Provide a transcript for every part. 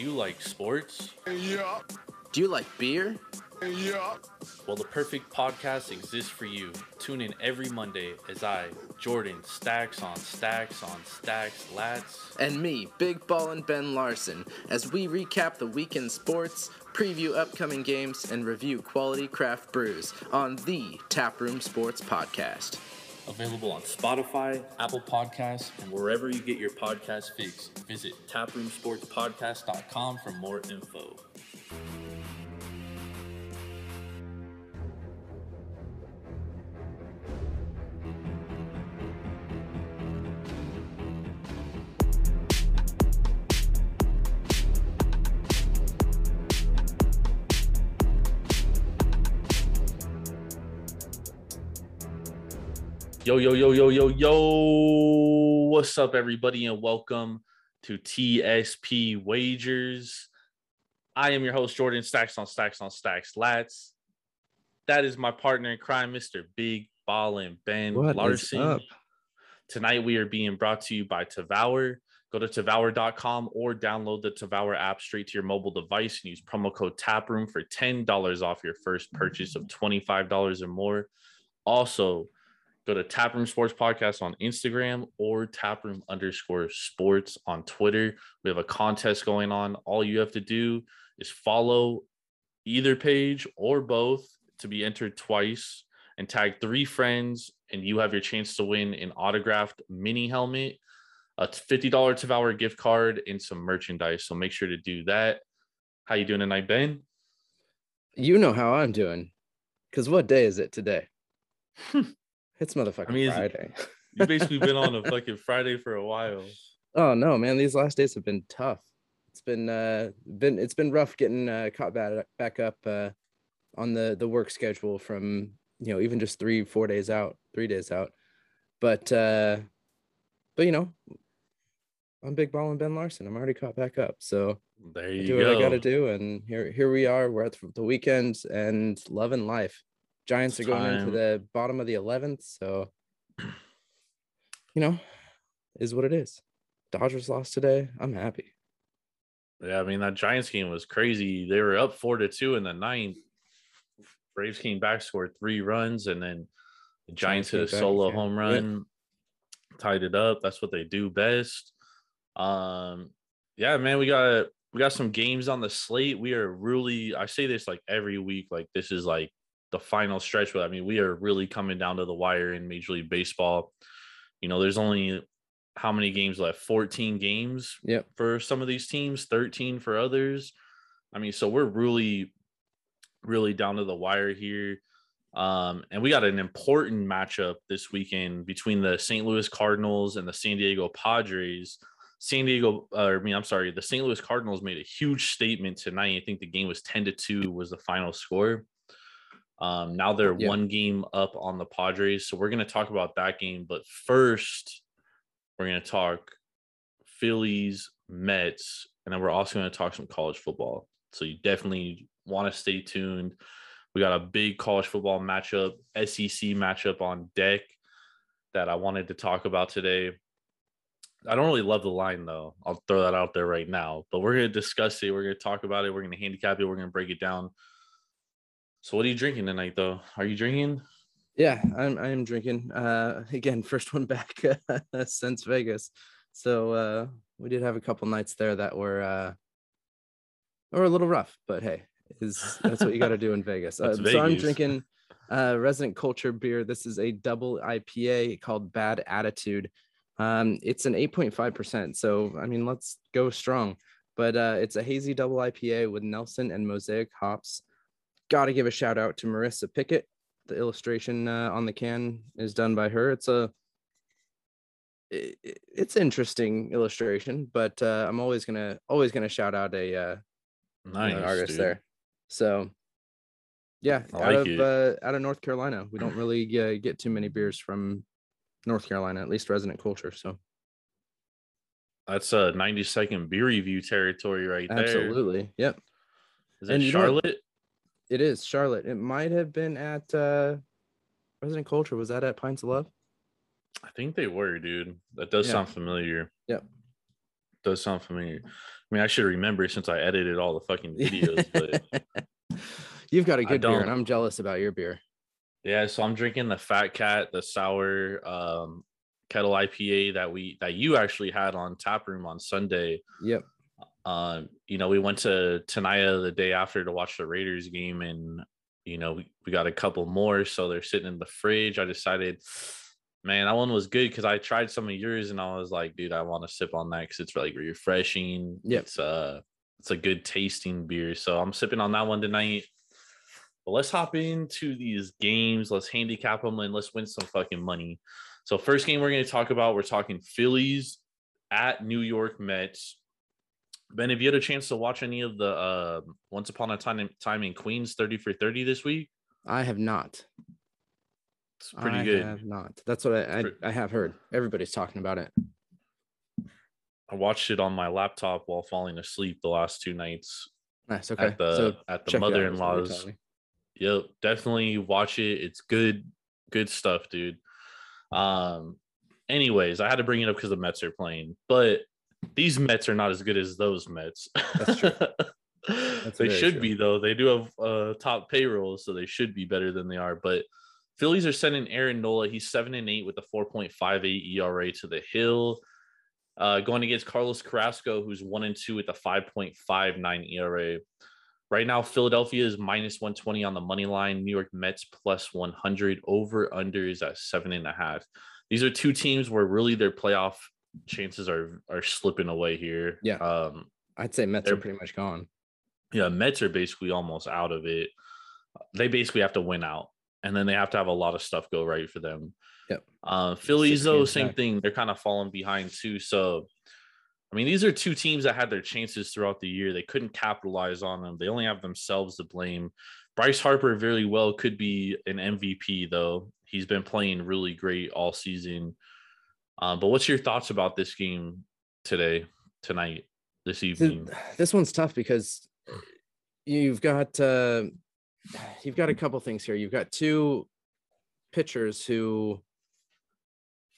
Do you like sports? Yeah, Do you like beer? yeah. Well, the perfect podcast exists for you. Tune in every Monday as I, Jordan, stacks on stacks on stacks, lats. And me, Big Ball and Ben Larson, as we recap the weekend sports, preview upcoming games, and review quality craft brews on the Taproom Sports Podcast. Available on Spotify, Apple Podcasts, and wherever you get your podcast fix. Visit taproomsportspodcast.com for more info. Yo, yo, yo, yo, yo, yo. What's up, everybody, and welcome to TSP Wagers. I am your host, Jordan Stacks on Stacks on Stacks Lats. That is my partner in crime, Mr. Big Ball and Ben What Larson. up? Tonight, we are being brought to you by Tavour. Go to Tavour.com or download the Tavour app straight to your mobile device and use promo code TAPROOM for $10 off your first purchase of $25 or more. Also, go to Taproom Sports Podcast on Instagram or Taproom underscore sports on Twitter. We have a contest going on. All you have to do is follow either page or both to be entered twice and tag three friends, and you have your chance to win an autographed mini helmet, a $50 Tavour gift card, and some merchandise. So make sure to do that. How you doing tonight, Ben? You know how I'm doing. Because what day is it today? it's motherfucking I mean, Friday. You've basically been on a fucking Friday for a while. Oh no, man, these last days have been tough. It's been uh been it's been rough getting uh caught back back up uh on the the work schedule from you know even just three four days out three days out but uh but you know i'm big ball and ben larson i'm already caught back up so There I you do go. what i gotta do and here here we are we're at the weekend and loving life giants It's are going into the bottom of the 11th so you know is what it is dodgers lost today i'm happy Yeah, I mean that Giants game was crazy. They were up four to two in the ninth. Braves came back, scored three runs, and then the Giants Giants hit a back, solo yeah. home run, tied it up. That's what they do best. Um, yeah, man, we got we got some games on the slate. We are really, I say this like every week, like this is like the final stretch. But I mean, we are really coming down to the wire in Major League Baseball. You know, there's only how many games left? 14 games yep for some of these teams, 13 for others. I mean, so we're really, really down to the wire here. Um, and we got an important matchup this weekend between the St. Louis Cardinals and the San Diego Padres. San Diego, uh, I mean, I'm sorry, the St. Louis Cardinals made a huge statement tonight. I think the game was 10 to 2 was the final score. Um, now they're Yeah. one game up on the Padres. So we're going to talk about that game. But first, we're going to talk Phillies, Mets, and then we're also going to talk some college football. So you definitely want to stay tuned. We got a big college football matchup, SEC matchup on deck that I wanted to talk about today. I don't really love the line though. I'll throw that out there right now, but we're going to discuss it. We're going to talk about it. We're going to handicap it. We're going to break it down. So, what are you drinking tonight, though? Are you drinking? Yeah, I'm I am drinking. Uh again, first one back since Vegas. So uh we did have a couple nights there that were uh were a little rough, but hey, is that's what you got to do in Vegas. Uh, That's So I'm drinking uh Resident Culture beer. This is a double IPA called Bad Attitude. Um it's an 8.5%. So I mean, let's go strong. But uh it's a hazy double IPA with Nelson and Mosaic hops. Got to give a shout out to Marissa Pickett the illustration uh, on the can is done by her. It's a i- i- it's interesting illustration, but uh, I'm always gonna always gonna shout out a uh, Nice. an artist dude. there. So yeah, I out like of uh, out of North Carolina, we don't really uh, get too many beers from North Carolina, at least resident culture. So That's a 90 second beer review territory right there. absolutely, yep, Is that And? Charlotte? It is Charlotte. It might have been at uh, resident culture. Was that at Pints of Love? I think they were, dude. That does Yeah. sound familiar. Yep. Does sound familiar. I mean, I should remember since I edited all the fucking videos, but You've got a good beer, and. I'm jealous about your beer. yeah. So I'm drinking the Fat Cat, the sour um, kettle IPA that we that you actually had on tap room on Sunday. Yep. Um, you know, we went to Tenaya the day after to watch the Raiders game, and you know, we, we got a couple more, so they're sitting in the fridge. I decided, man, that one was good because I tried some of yours, and I was like, dude, I want to sip on that because it's like refreshing. Yep. it's uh, it's a good tasting beer, so I'm sipping on that one tonight. But let's hop into these games. Let's handicap them and let's win some fucking money. So first game we're going to talk about, we're talking Phillies at New York Mets. Ben, have you had a chance to watch any of the uh, Once Upon a Time, time in Queens 30 for 30 this week? I have not. It's pretty I good. I have not. That's what I, I, I have heard. Everybody's talking about it. I watched it on my laptop while falling asleep the last two nights Nice. Okay. at the so at the check it out, is what you're mother-in-law's. Yep, definitely watch it. It's good, good stuff, dude. Um, anyways, I had to bring it up because the Mets are playing, but these Mets are not as good as those Mets. That's true. they should true. be though. They do have uh top payroll, so they should be better than they are. But Phillies are sending Aaron Nola. He's seven and eight with a 4.58 ERA to the hill. Uh, going against Carlos Carrasco, who's one and two with a 5.59 ERA. Right now, Philadelphia is minus 120 on the money line. New York Mets plus 100. Over under is at seven and a half. These are two teams where really their playoff chances are are slipping away here. Yeah. Um, I'd say Mets are pretty much gone. yeah, Mets are basically almost out of it. They basically have to win out, and then they have to have a lot of stuff go right for them. Yep. Uh, Phillies, though, same back. thing. They're kind of falling behind too. So, I mean, these are two teams that had their chances throughout the year. They couldn't capitalize on them. They only have themselves to blame. Bryce Harper very well could be an MVP though. He's been playing really great all season. Um, but what's your thoughts about this game today, tonight, this evening? This one's tough because you've got uh, you've got a couple things here. You've got two pitchers who,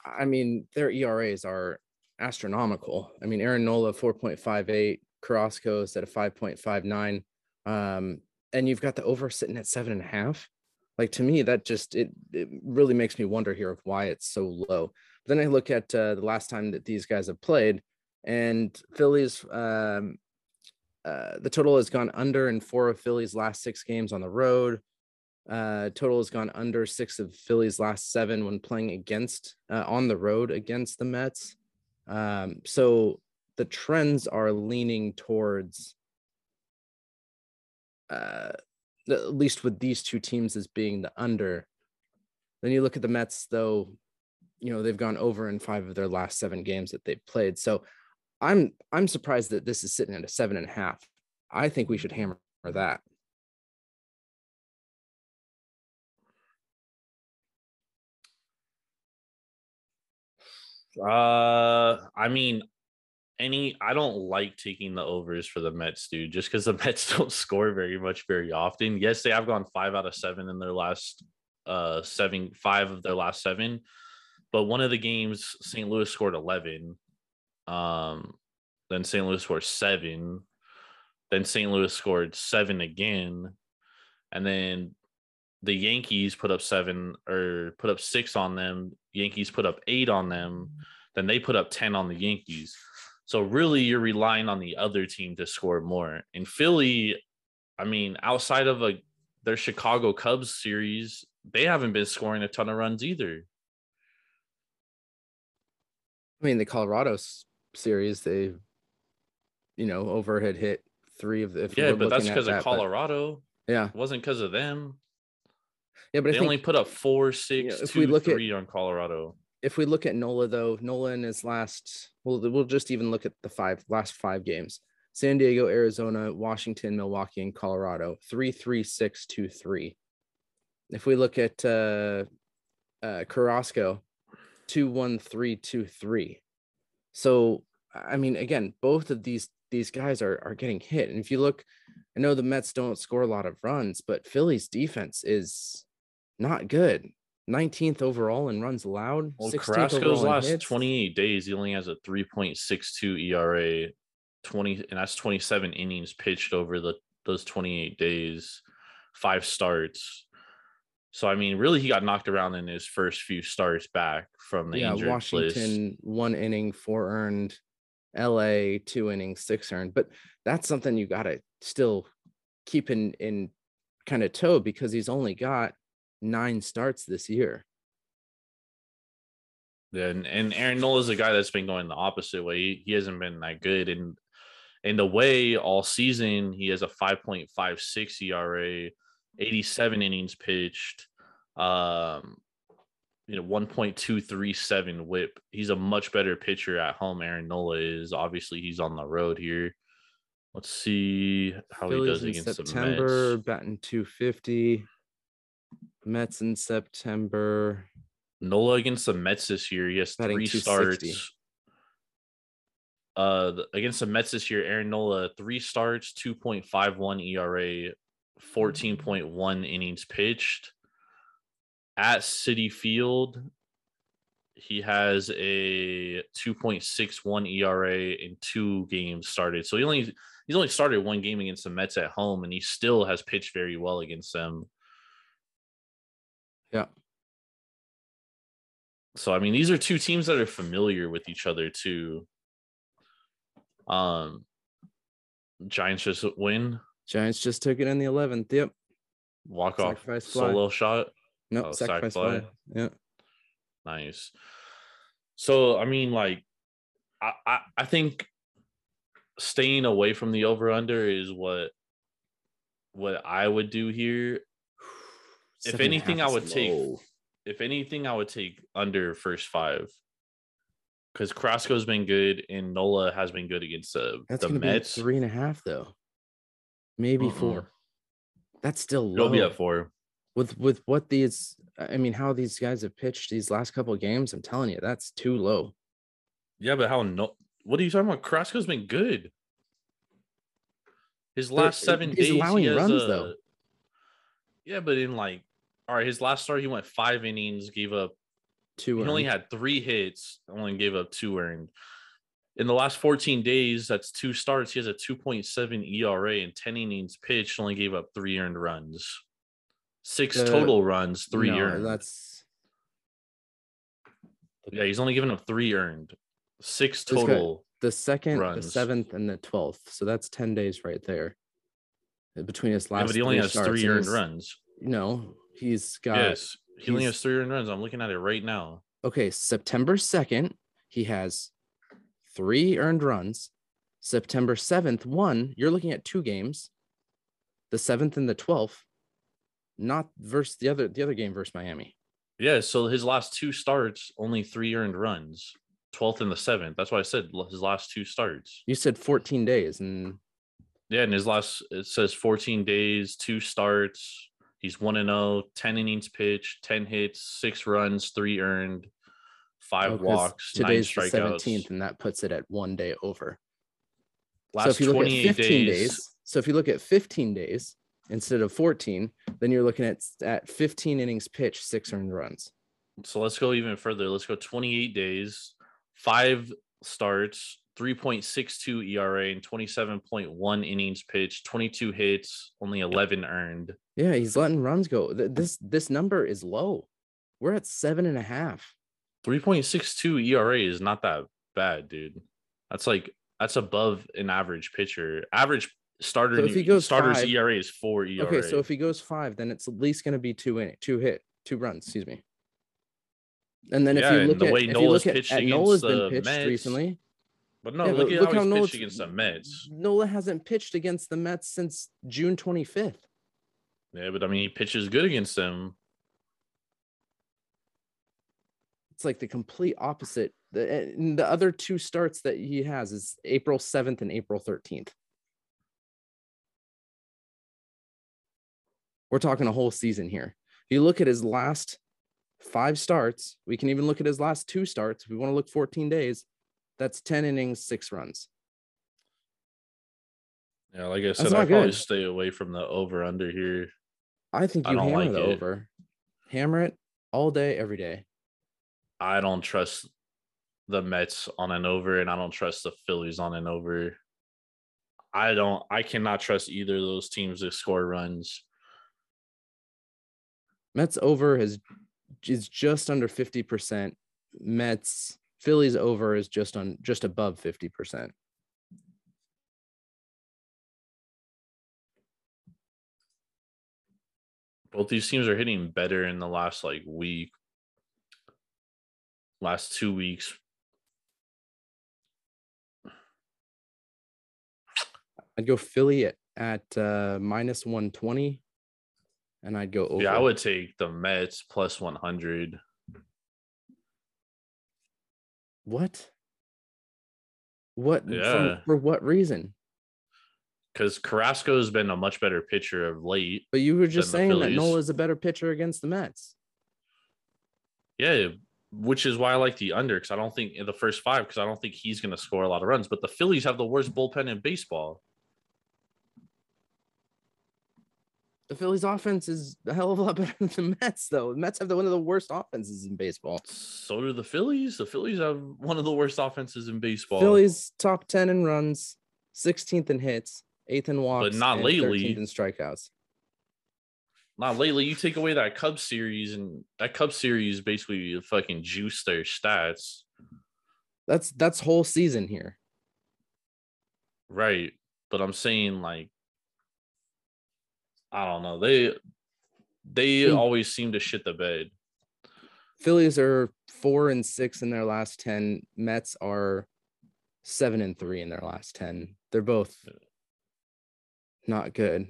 I mean, their ERAs are astronomical. I mean, Aaron Nola four point five eight, Carrasco is at a five point five nine, um, and you've got the over sitting at seven and a half. Like to me, that just it it really makes me wonder here of why it's so low. But then I look at uh, the last time that these guys have played, and Phillies um, uh, the total has gone under in four of Philly's last six games on the road. Uh, total has gone under six of Philly's last seven when playing against uh, on the road against the Mets. Um, so the trends are leaning towards, uh, at least with these two teams as being the under. Then you look at the Mets, though, you know they've gone over in five of their last seven games that they've played. So I'm I'm surprised that this is sitting at a seven and a half. I think we should hammer that. Uh, I mean, any I don't like taking the overs for the Mets, dude, just because the Mets don't score very much very often. Yes, they have gone five out of seven in their last uh seven, five of their last seven. But one of the games, St. Louis scored 11. Um, then St. Louis scored seven. Then St. Louis scored seven again. And then the Yankees put up seven or put up six on them. Yankees put up eight on them. Then they put up 10 on the Yankees. So really you're relying on the other team to score more. In Philly, I mean, outside of a their Chicago Cubs series, they haven't been scoring a ton of runs either. I mean, the Colorado series, they, you know, over had hit three of the. If Yeah, but that's because of that, but- Colorado. yeah, It wasn't because of them. yeah, but They think only put up four, six, if two, we look at- on Colorado. if we look at Nola though, Nola in his last, well, we'll just even look at the five last five games: San Diego, Arizona, Washington, Milwaukee, and Colorado. Three, three, six, two, three. If we look at uh, uh, Carrasco, two, one, three, two, three. So I mean, again, both of these these guys are are getting hit, and if you look, I know the Mets don't score a lot of runs, but Philly's defense is not good. 19th overall in runs allowed. Well, 16th Carrasco's last hits. 28 days, he only has a 3.62 ERA. 20 and that's 27 innings pitched over the those 28 days, five starts. So I mean, really, he got knocked around in his first few starts back from the yeah, injured Washington list. one inning, four earned, LA two innings, six earned. But that's something you gotta still keep in in kind of tow because he's only got nine starts this year. Yeah, and, and Aaron Nola is a guy that's been going the opposite way. He, he hasn't been that good. And in the way all season, he has a 5.56 ERA, 87 innings pitched, um, you know, 1.237 whip. He's a much better pitcher at home. Aaron Nola is obviously he's on the road here. Let's see how Phillies he does against September, the Mets. batting 250. Mets in September. Nola against the Mets this year, he has Batting three starts. Uh, against the Mets this year, Aaron Nola three starts, two point five one ERA, fourteen point one innings pitched. At Citi Field, he has a two point six one ERA in two games started. So he only he's only started one game against the Mets at home, and he still has pitched very well against them. Yeah. So I mean, these are two teams that are familiar with each other too. Um, Giants just win Giants just took it in the 11th. Yep. walk off Sacrifice fly. solo shot. Nope. Oh, sac sacrifice fly. Yeah. Nice. So I mean, like, I I, I think staying away from the over under is what what I would do here. If Seven a anything, I would take if anything, I would take under first five. Because Carrasco's been good and Nola has been good against the, That's the Mets. three and a half though. Maybe four. That's still low. It'll be at four. with with what these I mean, how these guys have pitched these last couple of games. I'm telling you, that's too low. Yeah, but how no what are you talking about? Carrasco's been good. His But last seven he's days, he allowing has runs, a- though. Yeah, but in like, all right, his last start, he went five innings, gave up. Two He only had three hits, only gave up two earned. In the last 14 days, that's two starts. He has a 2.7 ERA and 10 innings pitched, only gave up three earned runs. Six total runs, three No, earned. That's Yeah, he's only given up three earned. Six total. the second, the seventh, and the twelfth. So that's ten days right there. uh, Between his Yeah, last, but he only three has three earned runs. No, he's got yes. He only has three earned runs. I'm looking at it right now. okay. September second, he has three earned runs. September seventh, one. You're looking at two games. The seventh and the twelfth, not versus the other the other game versus Miami. Yeah, so his last two starts, only three earned runs. 12th and the 7th. That's why I said his last two starts. You said 14 days, and Yeah, and his last it says 14 days, two starts. He's 1 and 0, 10 innings pitched, 10 hits, 6 runs, 3 earned, 5 oh, walks, 9 today's the 17th, and that puts it at one day over. Last so if you look at 15 days, days, so if you look at 15 days instead of 14, then you're looking at at 15 innings pitched, six earned runs. So let's go even further. Let's go 28 days, 5 starts, 3.62 ERA and 27.1 innings pitched, 22 hits, only 11 earned. Yeah, he's letting runs go. This this number is low. We're at seven and a half. 3.62 ERA is not that bad, dude. That's like that's above an average pitcher. Average starter So if he goes starters five- ERA is 4 ERA. Okay, so if he goes five, then it's at least going to be two in two hit, two runs. Excuse me. And then Yeah, if you look the at way if you Nola's look at, pitched at against Nola's the been pitched Mets, recently. but no, Yeah, look but at look how how Nola's- pitched against the Mets. Nola hasn't pitched against the Mets since June 25th. Yeah, but I mean he pitches good against them. It's like the complete opposite. The, the other two starts that he has is April 7th and April 13th. We're talking a whole season here. If you look at his last five starts, we can even look at his last two starts. If we want to look 14 days, that's 10 innings, six runs. Yeah, like I said, I probably stay away from the over under here. I think you don't hammer like the it. over. Hammer it all day, every day. I don't trust the Mets on an over, and I don't trust the Phillies on an over. I don't. I cannot trust either of those teams to score runs. Mets over is is just under 50%. Mets Phillies over is just on just above 50%. Both these teams are hitting better in the last like week, last two weeks. I'd go Philly at, at uh, minus 120 and I'd go over. Yeah, I would take the Mets plus 100. What? What? for- Yeah. For, what reason? Because Carrasco has been a much better pitcher of late. But you were just saying that. Nola is a better pitcher against the Mets. Yeah, which is why I like the under because I don't think in the first five because I don't think he's going to score a lot of runs. But the Phillies have the worst bullpen in baseball. The Phillies offense is a hell of a lot better than the Mets, though. The Mets have the, one of the worst offenses in baseball. So do the Phillies. The Phillies have one of the worst offenses in baseball. Phillies top 10 in runs, 16th in hits, 8th in walks, but not lately. 13th in strikeouts. Not lately. You take away that Cubs series, and that Cubs series basically fucking juice their stats. That's that's whole season here. Right. But I'm saying like I don't know. They they always seem to shit the bed. Phillies are four and six in their last 10. Mets are seven and three in their last 10. They're both not good,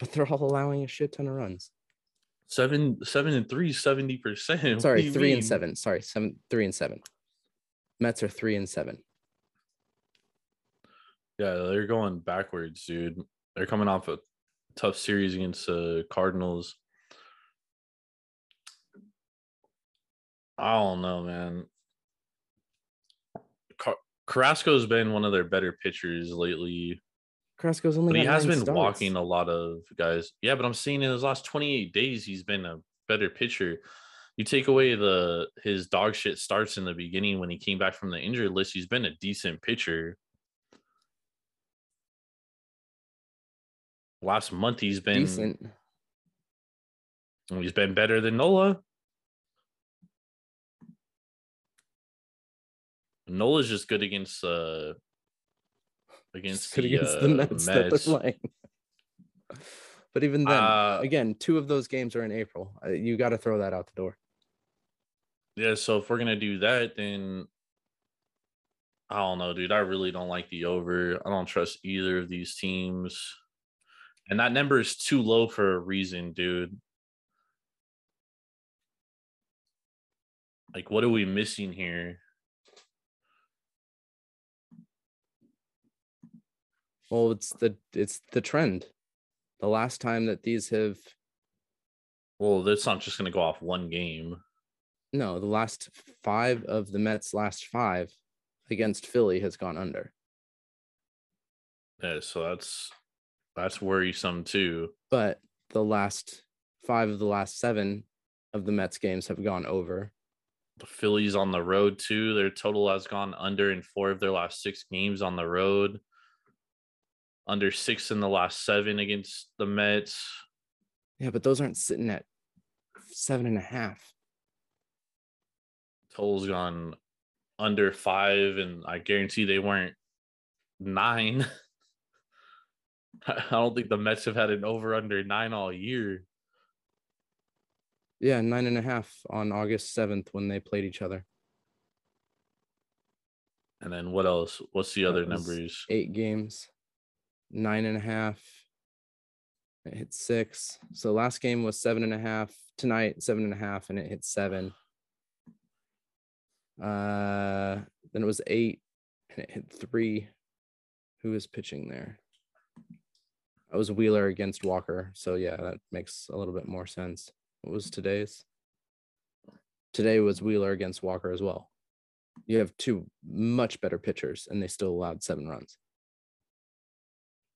but they're all allowing a shit ton of runs. Seven seven and three, 70 percent. Sorry, three and seven. Sorry, seven, three and seven. Mets are three and seven. Yeah, they're going backwards, dude. They're coming off a tough series against the Cardinals. I don't know, man. Car- Carrasco's been one of their better pitchers lately, Carrasco's only but he has been starts. walking a lot of guys. Yeah, but I'm seeing in his last 28 days, he's been a better pitcher. You take away the his dog shit starts in the beginning when he came back from the injured list, he's been a decent pitcher. Last month he's been decent. he's been better than Nola. Nola's just good against uh against the, against uh, the Mets, that they're playing. but even then, Uh, again, two of those games are in April. Uh, You got to throw that out the door. Yeah, so if we're gonna do that, then I don't know, dude. I really don't like the over. I don't trust either of these teams. And that number is too low for a reason, dude. Like, what are we missing here? Well, it's the it's the trend. The last time that these have Well, that's not just gonna go off one game. no, the last five of the Mets' last five against Philly has gone under. Yeah, so that's that's worrisome too. But the last five of the last seven of the Mets games have gone over. The Phillies on the road too. Their total has gone under in four of their last six games on the road. Under six in the last seven against the Mets. Yeah, but those aren't sitting at seven and a half. Total's gone under five, and I guarantee they weren't nine. I don't think the Mets have had an over under nine all year. Yeah, nine and a half on August 7th when they played each other. And then what else? What's the That other numbers? Eight games, nine and a half. It hit six. So last game was seven and a half. Tonight, seven and a half, and it hit seven. Uh, then it was eight, and it hit three. Who was pitching there? That was Wheeler against Walker. So yeah, that makes a little bit more sense. What was today's? Today was Wheeler against Walker as well. You have two much better pitchers, and they still allowed seven runs.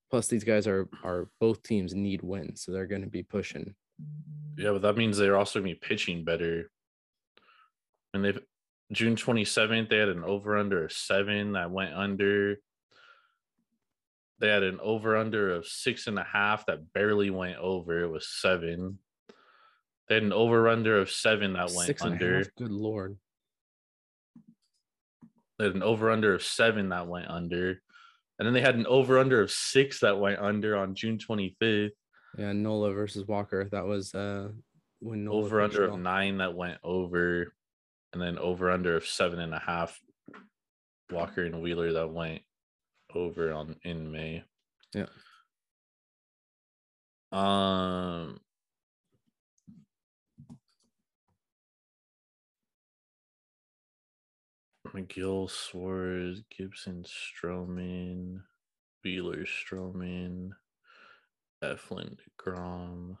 Plus, these guys are are both teams need wins, so they're going to be pushing. Yeah, but that means they're also gonna be pitching better. And they've June 27th, they had an over under of seven that went under. They had an over under of six and a half that barely went over. It was seven. They had an over under of seven that went Six under. Good lord. They had an over under of seven that went under. And then they had an over under of six that went under on June 25th. Yeah, Nola versus Walker. That was uh when Nola Over under of nine that went over. And then over under of seven and a half. Walker and Wheeler that went over on in May. Yeah. Um Megill, Suarez, Gibson, Stroman, Wheeler, Stroman, Eflin, Grom,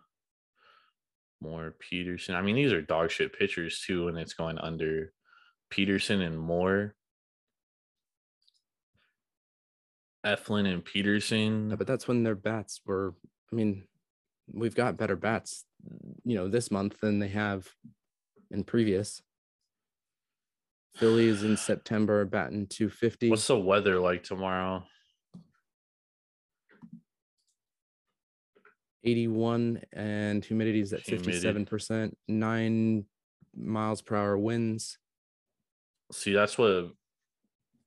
Moore, Peterson. I mean, these are dog shit pitchers too, and it's going under Peterson and Moore. Eflin and Peterson. Yeah, but that's when their bats were. I mean, we've got better bats, you know, this month than they have in previous. Phillies in September batting 250. What's the weather like tomorrow? 81 and humidity is at Humidity. 57%, nine miles per hour winds. See, that's what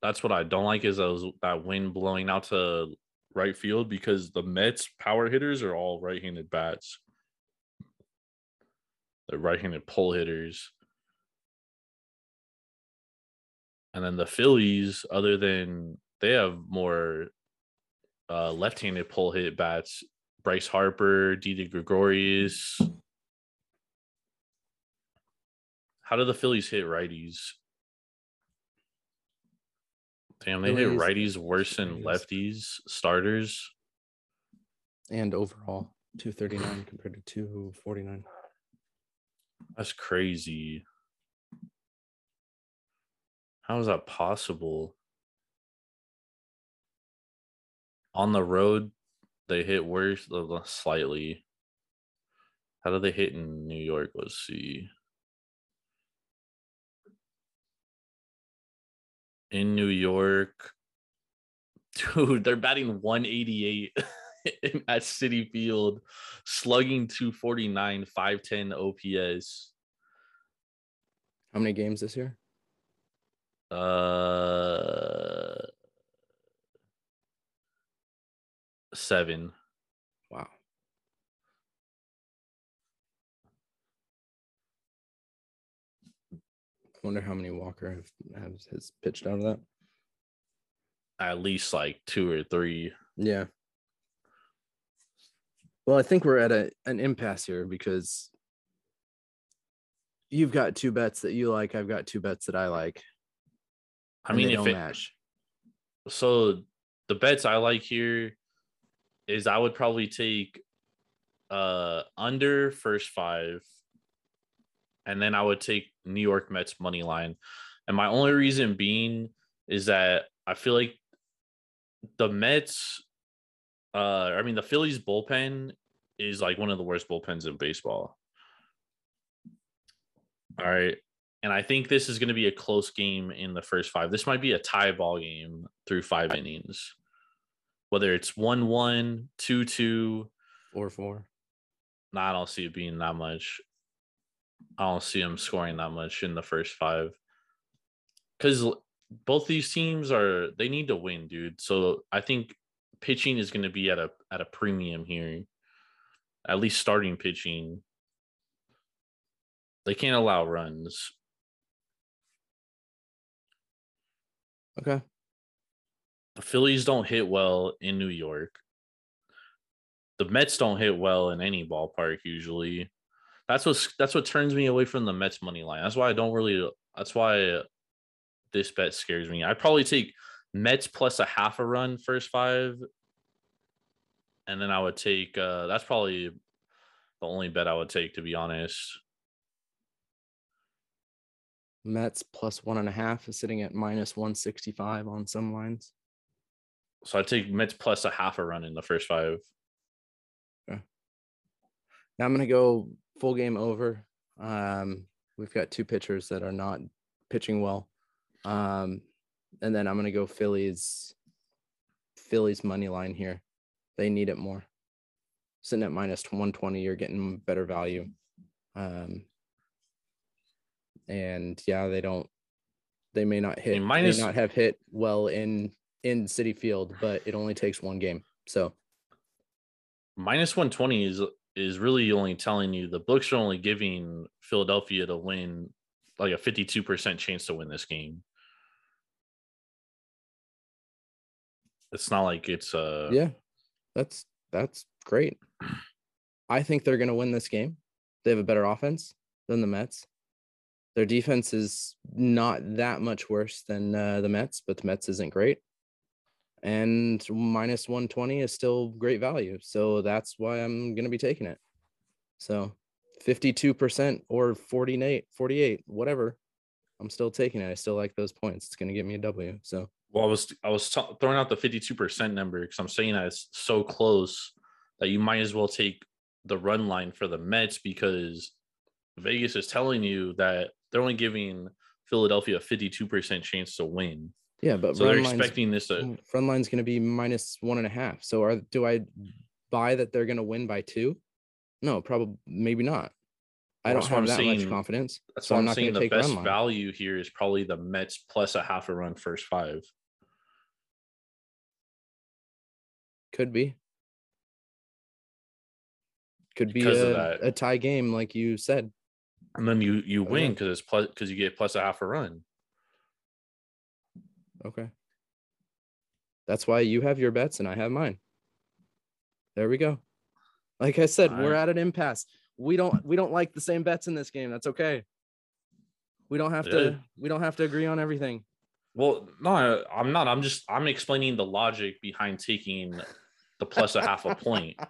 that's what I don't like is those that wind blowing out to right field because the Mets power hitters are all right-handed bats. They're right-handed pull hitters. And then the Phillies, other than they have more uh, left-handed pull hit bats, Bryce Harper, Didi Gregorius. How do the Phillies hit righties? Damn, they hit righties worse than lefties starters. And overall, 239 compared to 249. That's crazy. How is that possible? On the road, they hit worse slightly. How do they hit in New York? Let's see. In New York, dude, they're batting 188 in- at Citi Field, slugging 249, 510 OPS. How many games this year? Uh, seven. Wow. I Wonder how many Walker have, have has pitched out of that. At least like two or three. Yeah. Well, I think we're at a an impasse here because you've got two bets that you like. I've got two bets that I like. I mean, if it, match. so the bets I like here is I would probably take uh under first five, and then I would take New York Mets money line. And my only reason being is that I feel like the Mets, uh, I mean the Phillies bullpen is like one of the worst bullpens in baseball. All right. And I think this is going to be a close game in the first five. This might be a tie ball game through five innings. Whether it's 1 1, 2 2, Four four. no, I don't see it being that much. I don't see them scoring that much in the first five. Because both these teams are they need to win, dude. So I think pitching is going to be at a at a premium here. At least starting pitching. They can't allow runs. Okay. The Phillies don't hit well in New York. The Mets don't hit well in any ballpark usually. That's what that's what turns me away from the Mets money line. That's why I don't really. That's why this bet scares me. I probably take Mets plus a half a run first five, and then I would take. uh That's probably the only bet I would take to be honest. Mets plus one and a half is sitting at minus 165 on some lines. So I take Mets plus a half a run in the first five. Now I'm going to go full game over. Um, we've got two pitchers that are not pitching well. Um, and then I'm going to go Phillies Phillies money line here. They need it more. Sitting at minus 120, you're getting better value. Um, and yeah, they don't. They may not hit. minus- may not have hit well in in City Field, but it only takes one game. So minus 120 is is really only telling you the books are only giving Philadelphia to win like a 52% chance to win this game. It's not like it's uh yeah, that's that's great. I think they're going to win this game. They have a better offense than the Mets. Their defense is not that much worse than uh, the Mets, but the Mets isn't great. And minus 120 is still great value. So that's why I'm going to be taking it. So 52% or 48, 48, whatever. I'm still taking it. I still like those points. It's going to get me a W. So well, I was I was t- throwing out the 52% number because I'm saying that it's so close that you might as well take the run line for the Mets because Vegas is telling you that they're only giving Philadelphia a 52% chance to win. yeah, but So they're expecting this to mm, front line's going to be minus one and a half. So are do I buy that they're going to win by two? No, probably maybe not. I don't have that much confidence. That's so why I'm not saying the best value here is probably the Mets plus a half a run first five. Could be. Could be Because of a, that. a tie game, like you said. And then you you Oh, win because it's plus because you get plus a half a run. Okay. That's why you have your bets and I have mine. There we go. Like I said, we're Alright. at an impasse. We don't we don't like the same bets in this game. That's okay. We don't have Yeah. to we don't have to agree on everything. Well, no, I'm not. I'm just I'm explaining the logic behind taking the plus a half a point.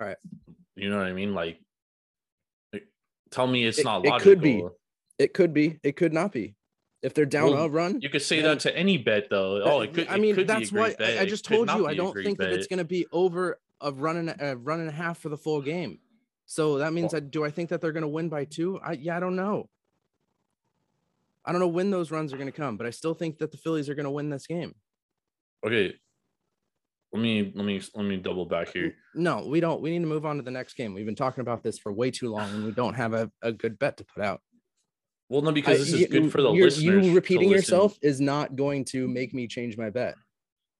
All right. You know what I mean? Like, like, tell me it's It- not it could be. It could be, it could not be. If they're down Well, a run, You could say that to any bet though. That- Oh, it could. I mean, could that's why. I, I just told you I don't think that it's going to be over a run and a run and a half for the full game. So that means Well- I do I think that they're going to win by two? I yeah, I don't know. I don't know when those runs are going to come, but I still think that the Phillies are going to win this game. Okay. Let me let me let me double back here. No, we don't. We need to move on to the next game. We've been talking about this for way too long, and we don't have a, a good bet to put out. Well, no, because I- this is good for the listeners. You repeating yourself is not going to make me change my bet.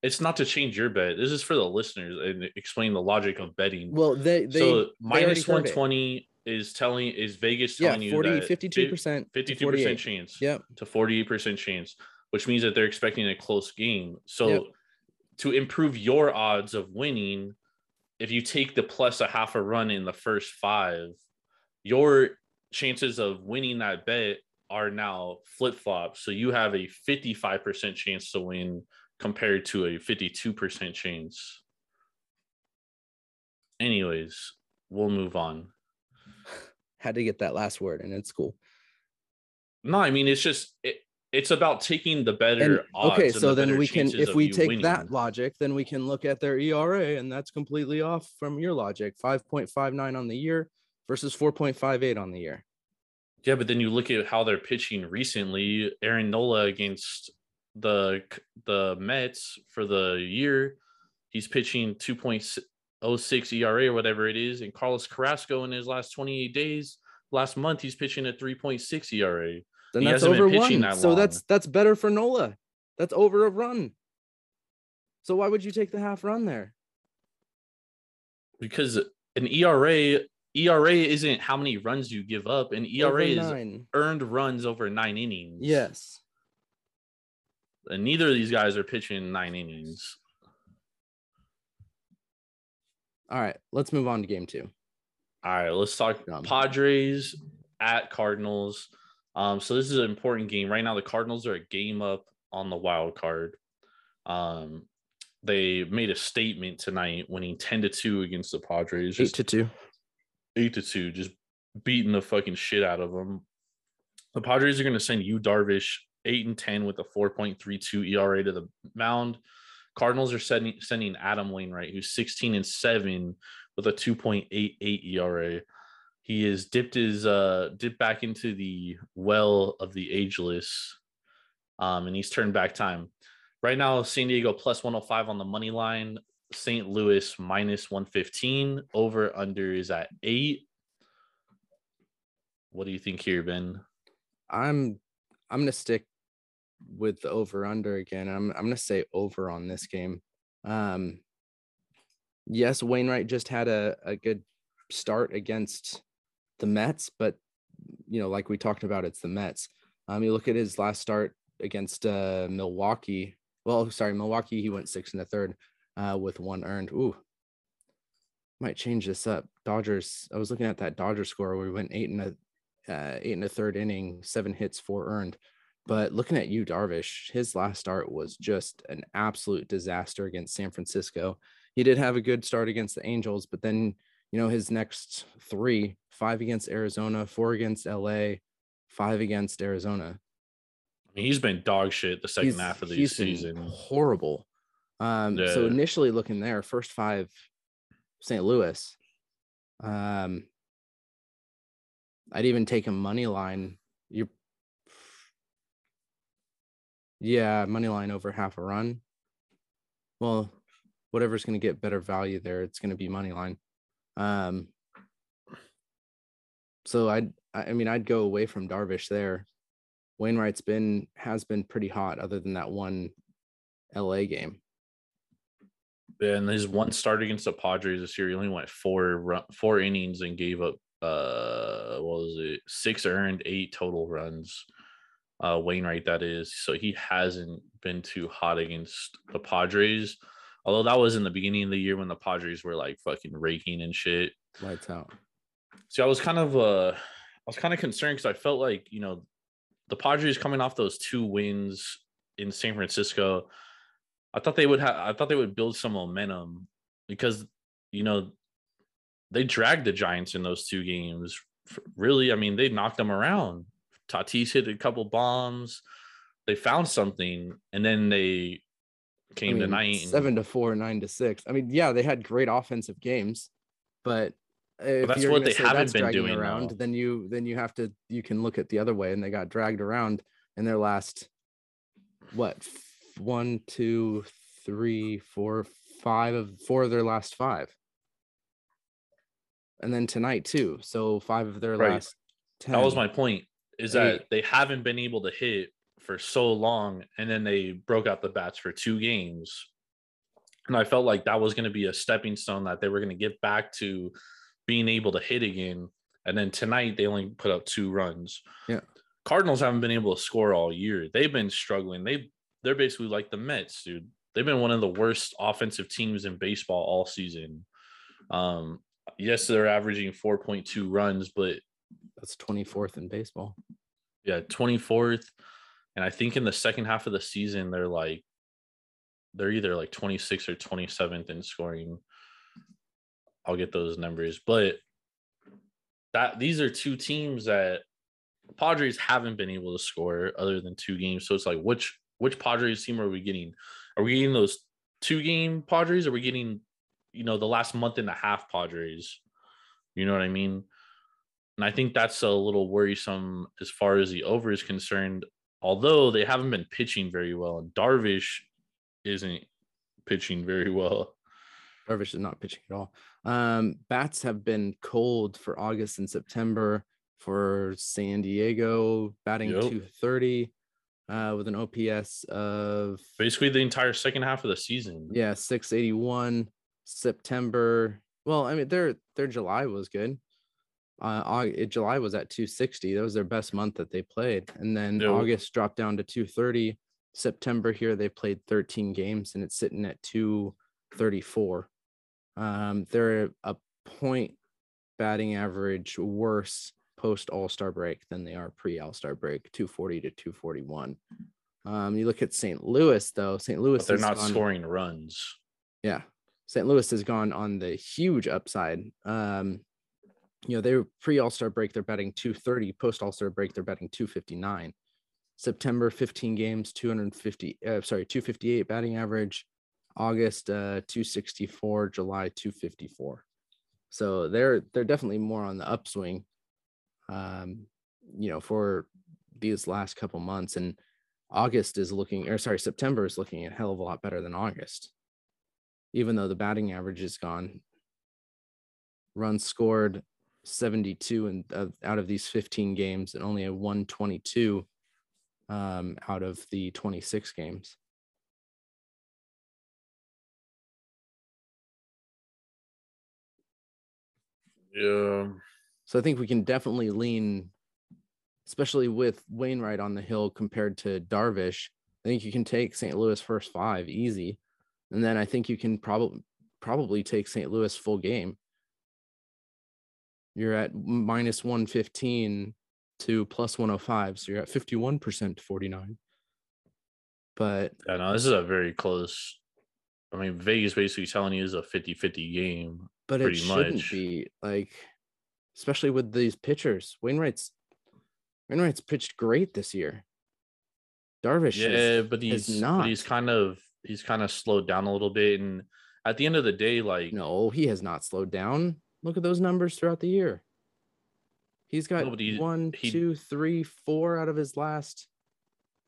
It's not to change your bet. This is for the listeners and explain the logic of betting. Well, they they so they minus one twenty is telling is Vegas Yeah, telling you 40, that 52 percent, 52 percent chance Yep. to 48% chance, which means that they're expecting a close game. So Yep. To improve your odds of winning, if you take the plus a half a run in the first five, your chances of winning that bet are now flip flop. So you have a 55% chance to win compared to a 52% chance. Anyways, we'll move on. Had to get that last word, and it's cool. No, I mean it's just it, it's about taking the better And, okay, so the then we can, if we take winning. that logic, then we can look at their ERA, and that's completely off from your logic. Five point five nine on the year versus four point five eight on the year. Yeah, but then you look at how they're pitching recently. Aaron Nola against the the Mets for the year, he's pitching 2.06 ERA or whatever it is, and Carlos Carrasco in his last 28 days, last month he's pitching a 3.6 ERA. Then He that's over one. that So that's that's better for Nola. That's over a run. So why would you take the half run there? Because an ERA ERA isn't how many runs you give up. An ERA is earned runs over nine innings. Yes. and neither of these guys are pitching nine innings. All right, let's move on to game two. All right, let's talk Padres at Cardinals. Um, so this is an important game right now. The Cardinals are a game up on the wild card. Um, they made a statement tonight, winning ten to two against the Padres, Eight just to two. eight to two, just beating the fucking shit out of them. The Padres are going to send you Darvish eight and ten with a four point three two ERA to the mound. Cardinals are sending sending Adam Wainwright, who's sixteen and seven with a two point eight eight ERA. He has dipped his uh dipped back into the well of the ageless. um, and he's turned back time. Right now, San Diego plus 105 on the money line. St. Louis minus 115. Over under is at eight. What do you think here, Ben? I'm I'm gonna stick with the over under again. I'm I'm gonna say over on this game. Um yes, Wainwright just had a, a good start against the Mets, but you know, like we talked about, it's the Mets. Um, you look at his last start against uh Milwaukee. Well, sorry, Milwaukee, he went six in the third uh with one earned. Ooh, might change this up. Dodgers. I was looking at that Dodger score where we went eight in a uh, eight in the third inning, seven hits, four earned. But looking at Yu Darvish, his last start was just an absolute disaster against San Francisco. He did have a good start against the Angels, but then you know his next three, five against Arizona, four against LA, five against Arizona. I mean, he's been dog shit the second He's- half of the season. Horrible. Um, so initially looking there, first five, St. Louis. Um, I'd even take a money line. You, yeah, money line over half a run. Well, whatever's going to get better value there, it's going to be money line. Um, so I'd, I I mean, I'd go away from Darvish there. Wainwright's been has been pretty hot, other than that one LA game. And his one start against the Padres this year, he only went four four innings and gave up uh what was it six earned, eight total runs. Uh Wainwright, that is. So he hasn't been too hot against the Padres. Although that was in the beginning of the year when the Padres were like fucking raking and shit. Lights out. See, I was kind of uh I was kind of concerned because I felt like, you know, the Padres coming off those two wins in San Francisco, I thought they would have I thought they would build some momentum because you know they dragged the Giants in those two games. Really, I mean, they knocked them around. Tatis hit a couple bombs. They found something, and then they I came mean, tonight. seven to four, nine to six. I mean, yeah, they had great offensive games, but uh, if that's you're what they haven't been doing, around, though. then you then you have to you can look at the other way, and they got dragged around in their last what one, two, three, four, five of four of their last five, and then tonight too. So five of their Right. last ten. that was my point is Eight. that they haven't been able to hit for so long and then they broke out the bats for two games. And i felt like that was going to be a stepping stone that they were going to get back to being able to hit again. And then tonight they only put up two runs. Yeah. cardinals haven't been able to score all year. They've been struggling. They they're basically like the mets dude. They've been one of the worst offensive teams in baseball all season. Um yes they're averaging 4.2 runs but that's twenty fourth in baseball. yeah 24th and i think in the second half of the season they're like they're either like 26th or 27th in scoring. I'll get those numbers but that these are two teams that padres haven't been able to score other than two games. So it's like which which padres team are we getting? Are we getting those two game padres? Are we getting you know the last month and a half padres? You know what i mean? And I think that's a little worrisome as far as the over is concerned. Although they haven't been pitching very well, and Darvish isn't pitching very well. Darvish is not pitching at all. Um, bats have been cold for August and September for San Diego, batting Yep. 230 uh, with an OPS of Basically, the entire second half of the season. yeah 681. September, well, I mean their their July was good. Uh, Au- it- July was at 260. That was their best month that they played, and then. August dropped down to 230. September here they played 13 games and it's sitting at 234. Um, they're a point batting average worse post All Star break than they are pre All Star break, 240 to 241. Um, you look at St. Louis though. St. Louis But they're not gone- scoring runs. yeah. St. Louis has gone on the huge upside. Um, you know, they were pre All Star break, they're betting 230. Post All Star break, they're betting 259. September 15 games, 250, uh, sorry, 258 batting average. August uh 264, July 254. So they're they're definitely more on the upswing. Um, you know, for these last couple months. And August is looking, or sorry, September is looking a hell of a lot better than August. Even though the batting average is gone, runs scored 72 and uh, out of these 15 games and only a 122 um, out of the 26 games. Yeah. So I think we can definitely lean, especially with Wainwright on the hill compared to Darvish. I think you can take St. Louis first five easy, and then I think you can probably probably take St. Louis full game. You're at minus 115 to plus 105, so you're at 51% to 49. But Yeah, no, this is a very close. I mean, Vegas basically telling you is a 50 50 game. but it shouldn't much. be like, especially with these pitchers. Wainwright's Wainwright's pitched great this year. Darvish, Yeah, is- but he's but he's kind of he's kind of slowed down a little bit. And at the end of the day, like no, he has not slowed down. Look at those numbers throughout the year. He's got No, he- one, he- two, three, four out of his last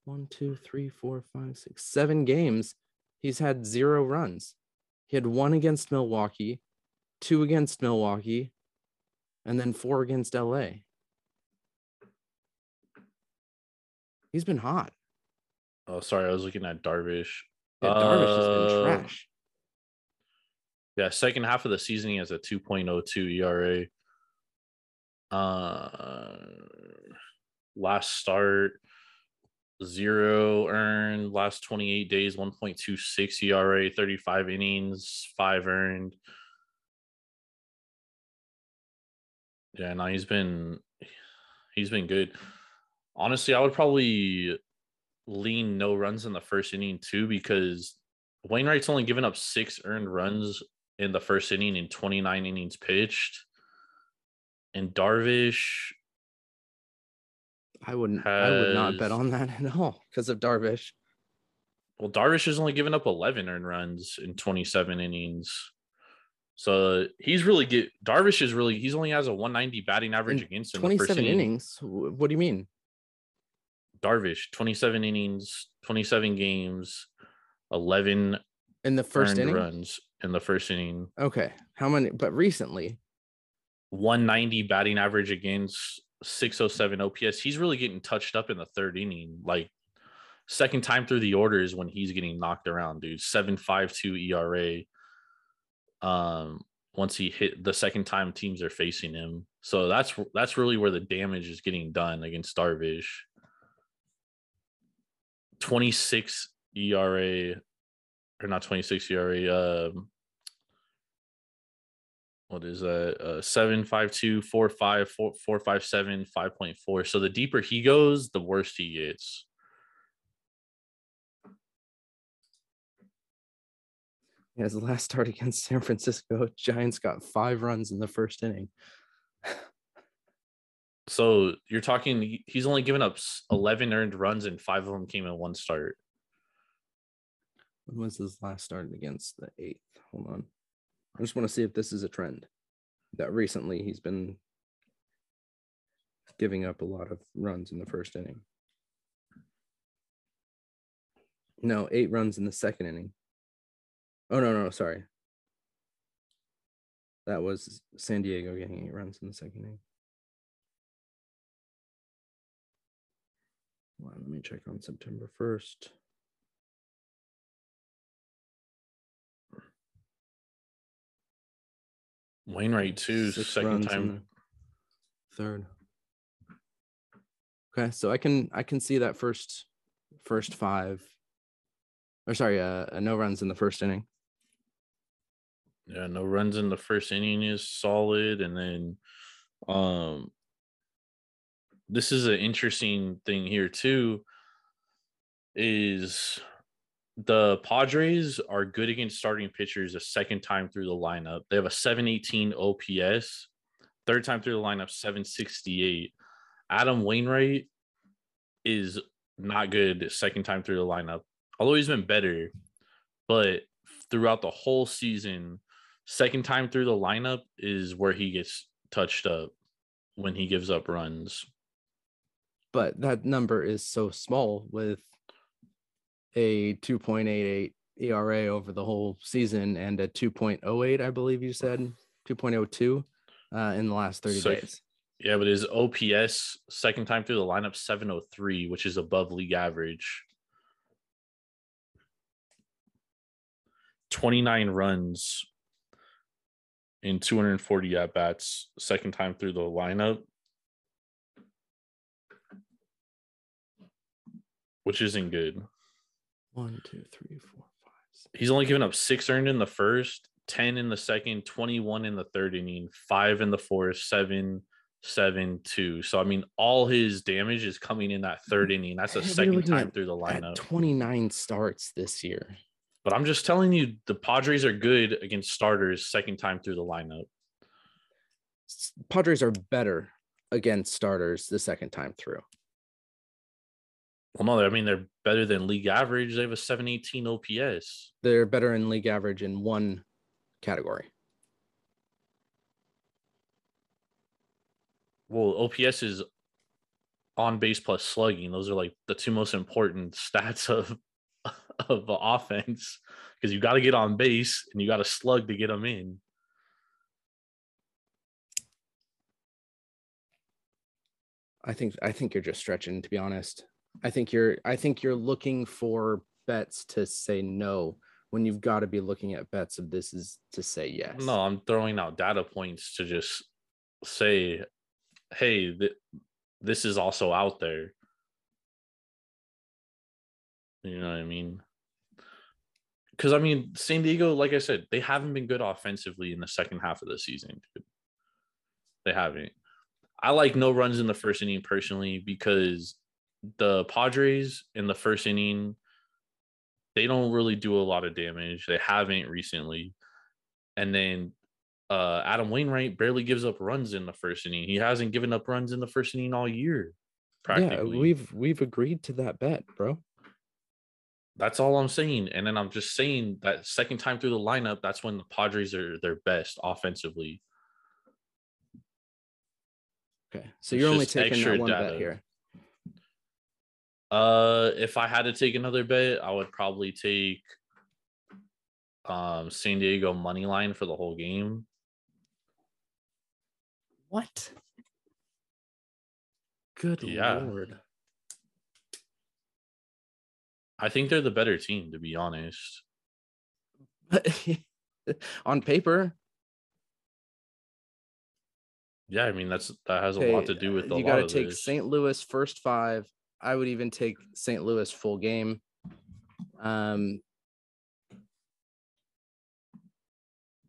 one, two, three, four, five, six, seven games. He's had zero runs. He had one against Milwaukee, two against Milwaukee, and then four against LA. He's been hot. oh sorry, I was looking at Darvish. Yeah, Darvish has been Uh, trash. Yeah, second half of the season he has a 2.02 ERA. Uh last start zero earned last 28 days 1.26 ERA 35 innings 5 earned Yeah, no, he's been he's been good. Honestly, I would probably lean no runs in the first inning too because Wainwright's only given up 6 earned runs in the first inning in 29 innings pitched. And Darvish I wouldn't. I would not bet on that at all because of Darvish. Well, Darvish has only given up 11 earned runs in 27 innings. So he's really get Darvish is really he's only has a 190 batting average In against him. in the first Twenty-seven inning. innings. Wh- What do you mean? Darvish 27 innings, 27 games, 11 In the first inning? runs in the first inning. Okay. How many? But recently, 190 batting average against 607 OPS. He's really getting touched up in the third inning. Like second time through the order is when he's getting knocked around, dude. 752 ERA. Um, once he hit the second time teams are facing him. So that's that's really where the damage is getting done against Darvish. 26 ERA or not 26 ERA, um what is that? Uh, seven five two four five four four five seven five point four. So the deeper he goes, the worse he gets. his last start against San Francisco Giants got five runs in the first inning. So you're talking. He's only given up eleven earned runs, and five of them came in one start. When was his last start against the eighth? Hold on. I just want to see if this is a trend that recently he's been giving up a lot of runs in the first inning. No, eight runs in the second inning. Oh no, no, sorry. That was San Diego getting eight runs in the second inning. On, let me check on September 1st. Wainwright too. Six Second time. Third. Okay, so I can I can see that first first five. Or sorry, uh, uh, no runs in the first inning. Yeah, no runs in the first inning is solid, and then, um, this is an interesting thing here too. Is the Padres are good against starting pitchers a second time through the lineup. They have a 718 OPS, third time through the lineup, 768. Adam Wainwright is not good second time through the lineup, although he's been better. But throughout the whole season, second time through the lineup is where he gets touched up when he gives up runs. But that number is so small with a 2.88 ERA over the whole season and a 2.08, I believe you said 2.02 uh, in the last 30 So- days. Yeah, but his OPS second time through the lineup 703, which is above league average. 29 runs in 240 at bats, second time through the lineup. Which isn't good. One, two, three, four, five, six. He's only given up six earned in the first, 10 in the second, 21 in the third inning, five in the fourth, seven, seven, two. So, I mean, all his damage is coming in that third mm-hmm. inning. That's the second time at- through the lineup. 29 starts this year. But I'm just telling you, the Padres are good against starters second time through the lineup. Padres are better against starters the second time through. Well, no, I mean, they're better than league average. They have a 718 OPS. They're better in league average in one category. Well, OPS is on base plus slugging. Those are like the two most important stats of of the offense because you got to get on base and you got to slug to get them in. I think I think you're just stretching to be honest. I think you're I think you're looking for bets to say no when you've got to be looking at bets of this is to say yes. No, I'm throwing out data points to just say, hey, th- this is also out there. You know what I mean? Because I mean, San Diego, like I said, they haven't been good offensively in the second half of the season. Dude. They haven't. I like no runs in the first inning personally because the Padres in the first inning, they don't really do a lot of damage. They haven't recently. And then uh, Adam Wainwright barely gives up runs in the first inning. He hasn't given up runs in the first inning all year. yeah, we've we've agreed to that bet, bro. That's all I'm saying. And then I'm just saying that second time through the lineup, that's when the Padres are their best offensively. Okay, so It's you're only taking that one data. bet here. Uh, if I had to take another bet, I would probably take um San Diego money line for the whole game. What? Good Yeah. lord. I think they're the better team, to be honest. On paper, Yeah, I mean that's that has a lot to do with you got to take. St. Louis first five. I would even take St. Louis full game. Um,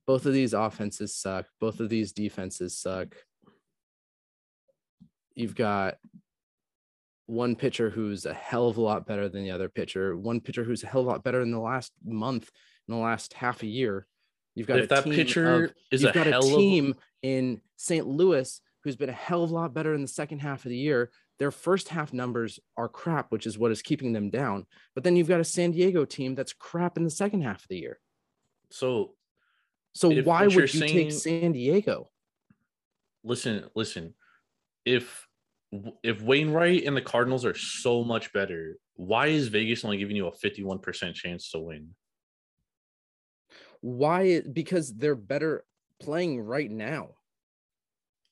both of these offenses suck. Both of these defenses suck. You've got one pitcher who's a hell of a lot better than the other pitcher. One pitcher who's a hell of a lot better in the last month, in the last half a year. You've got if a that team pitcher of- is you've a got a of team in St. Louis who's been a hell of a lot better in the second half of the year. Their first half numbers are crap, which is what is keeping them down. But then you've got a San Diego team that's crap in the second half of the year. so So If why would you saying- take San Diego? listen, listen. If if Wainwright and the Cardinals are so much better, why is Vegas only giving you a 51% chance to win? Why? Because they're better playing right now.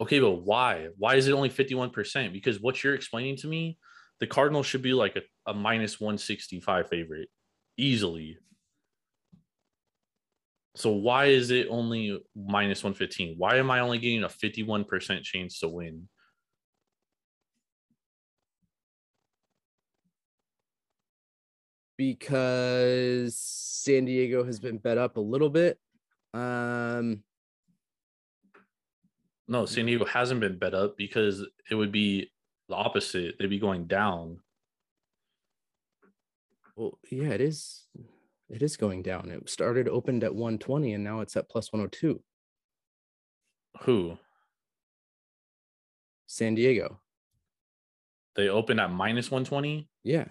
Okay, but why? Why is it only 51%? Because what you're explaining to me, the Cardinals should be like a, a minus 165 favorite easily. So why is it only minus 115? Why am I only getting a 51% chance to win? because San Diego has been bet up a little bit. Um, No, San Diego hasn't been bet up because it would be the opposite. They'd be going down. well, yeah, it is. It is going down. It started opened at 120 and now it's at plus 102. Who? San Diego. They opened at minus 120. Yeah.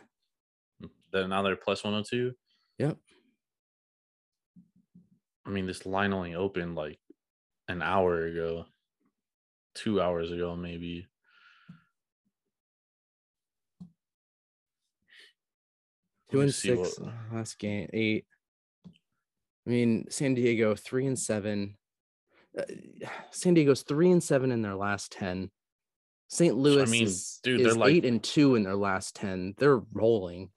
Then now they're plus 102. Yep. I mean, this line only opened like an hour ago, two hours ago, maybe. Two and six what- uh, last game, eight. I mean, San Diego three and seven. Uh, San Diego's three and seven in their last ten. St. Louis mean, is, dude, is they're like- eight and two in their last ten. They're rolling.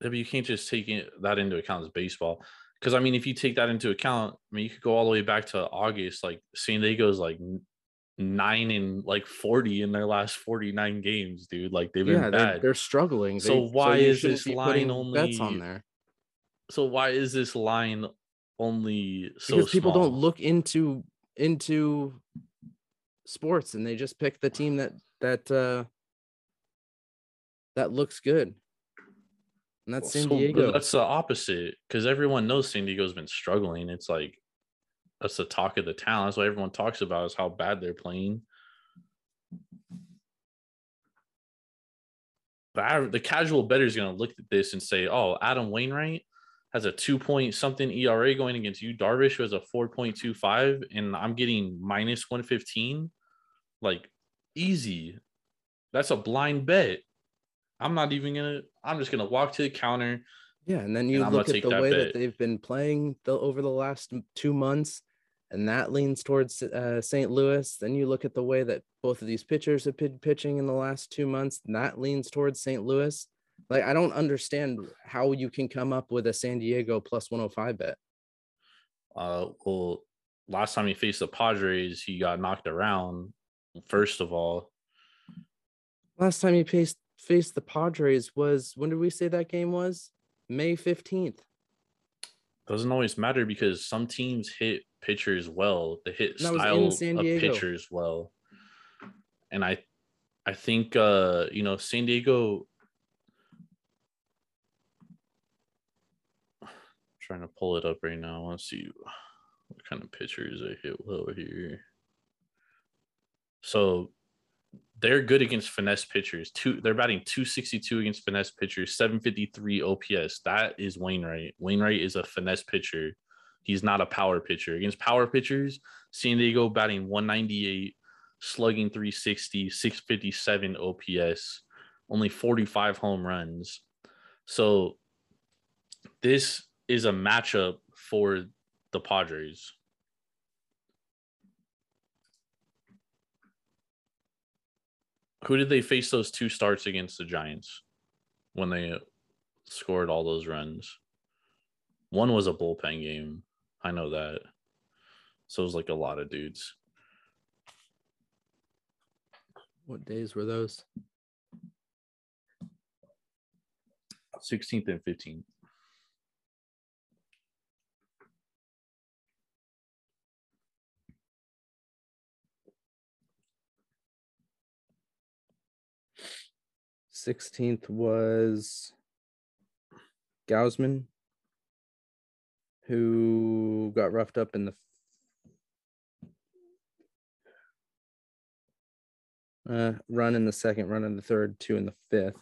Yeah, but you can't just take it, that into account as baseball. Because I mean, if you take that into account, I mean, you could go all the way back to August. Like San Diego's like nine and like forty in their last forty nine games, dude. Like they've been Yeah, they're, they're struggling. So They- why you is this line putting bets on there? so why is this line only so because people don't look into into sports and they just pick the team that that uh that looks good and that's san So, diego That's the opposite because everyone knows San Diego's been struggling. It's like that's the talk of the town. That's what everyone talks about is how bad they're playing. The, aver- the casual bettor is going to look at this and say, "Oh, Adam Wainwright has a two point something ERA going against you. Darvish who has a four point two five, and I'm getting minus one fifteen. Like easy. That's a blind bet. I'm not even gonna. I'm just gonna walk to the counter. yeah and then you I'm look at the that way bet. that they've been playing the over the last two months and that leans towards uh, st louis then you look at the way that both of these pitchers have been pitching in the last two months and that leans towards st louis like i don't understand how you can come up with a san diego plus 105 bet Uh, well, last time he faced the Padres, he got knocked around. First of all, Last time he faced faced the Padres was when did we say that game was? May 15th. doesn't always matter because some teams hit pitchers well. the hit And that was in style of pitchers well, and I, I think uh, you know San Diego. Trying to pull it up right now. Let's see what kind of pitchers they hit well here. So they're good against finesse pitchers. Two, they're batting 262 against finesse pitchers, 753 OPS. That is Wainwright. Wainwright is a finesse pitcher. He's not a power pitcher. Against power pitchers, San Diego batting 198, slugging 360, 657 OPS, only 45 home runs. So this is a matchup for the Padres. Who did they face those two starts against the Giants when they scored all those runs? One was a bullpen game. I know that. So it was like a lot of dudes. What days were those? 16th and 15th. Sixteenth was Gausman, who got roughed up in the uh, run in the second, run in the third, two in the fifth.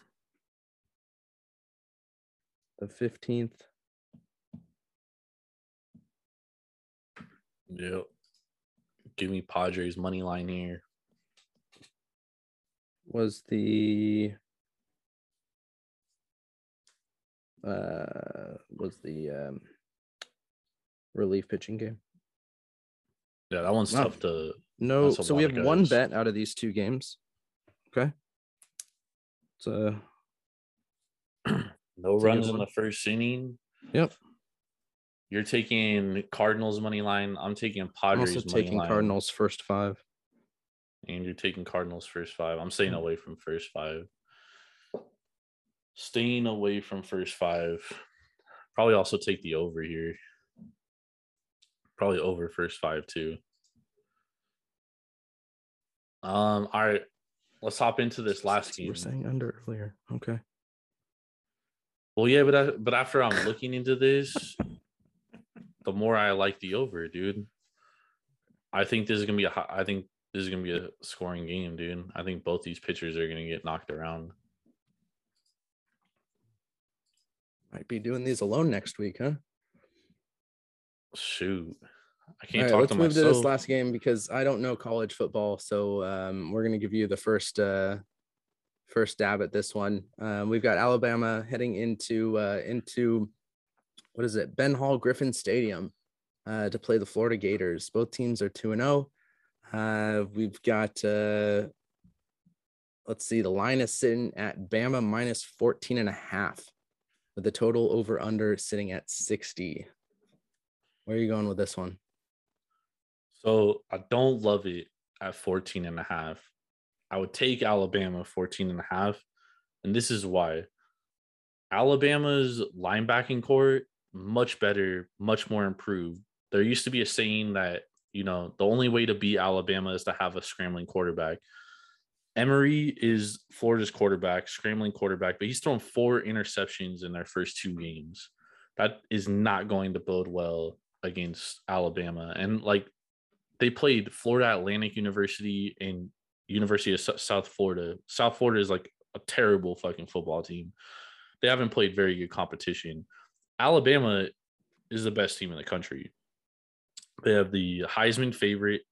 The fifteenth Yep. Give me Padres money line here. was the uh was the um relief pitching game. Yeah, that one's Wow. tough to. No, so we have of one bet out of these two games. Okay. So uh, No It's a good runs in one. the first inning. Yep. You're taking Cardinals money line. I'm taking I'm Padres also money taking line. Cardinals first five. And you're taking Cardinals first five. I'm staying away from first five. Staying away from first five. Probably also take the over here. Probably over first five too. Um, all right. Let's hop into this last You were game. saying under earlier. Okay. Well, yeah, but I, but after I'm looking into this, the more I like the over, dude. I think this is gonna be a. I think this is gonna be a scoring game, dude. I think both these pitchers are gonna get knocked around. Might be doing these alone next week, huh? Shoot, I can't right, talk let's to move to this last game because I don't know college football. So um, we're gonna give you the first uh, first stab at this one. Um, we've got Alabama heading into uh, into what is it? Ben Hill Griffin Stadium uh, to play the Florida Gators. Both teams are two and zero. Oh. Uh, we've got uh, let's see, the line is sitting at Bama minus 14 and a half with the total over under sitting at 60. Where are you going with this one? So I don't love it at 14 and a half. I would take Alabama 14 and a half. And this is why Alabama's linebacking corps much better, much more improved. There used to be a saying that, you know, the only way to beat Alabama is to have a scrambling quarterback. Emory is Florida's quarterback, scrambling quarterback, but he's thrown four interceptions in their first two games. That is not going to bode well against Alabama. And like they played Florida Atlantic University and University of South Florida. South Florida is like a terrible fucking football team. They haven't played very good competition. Alabama is the best team in the country. They have the Heisman favorite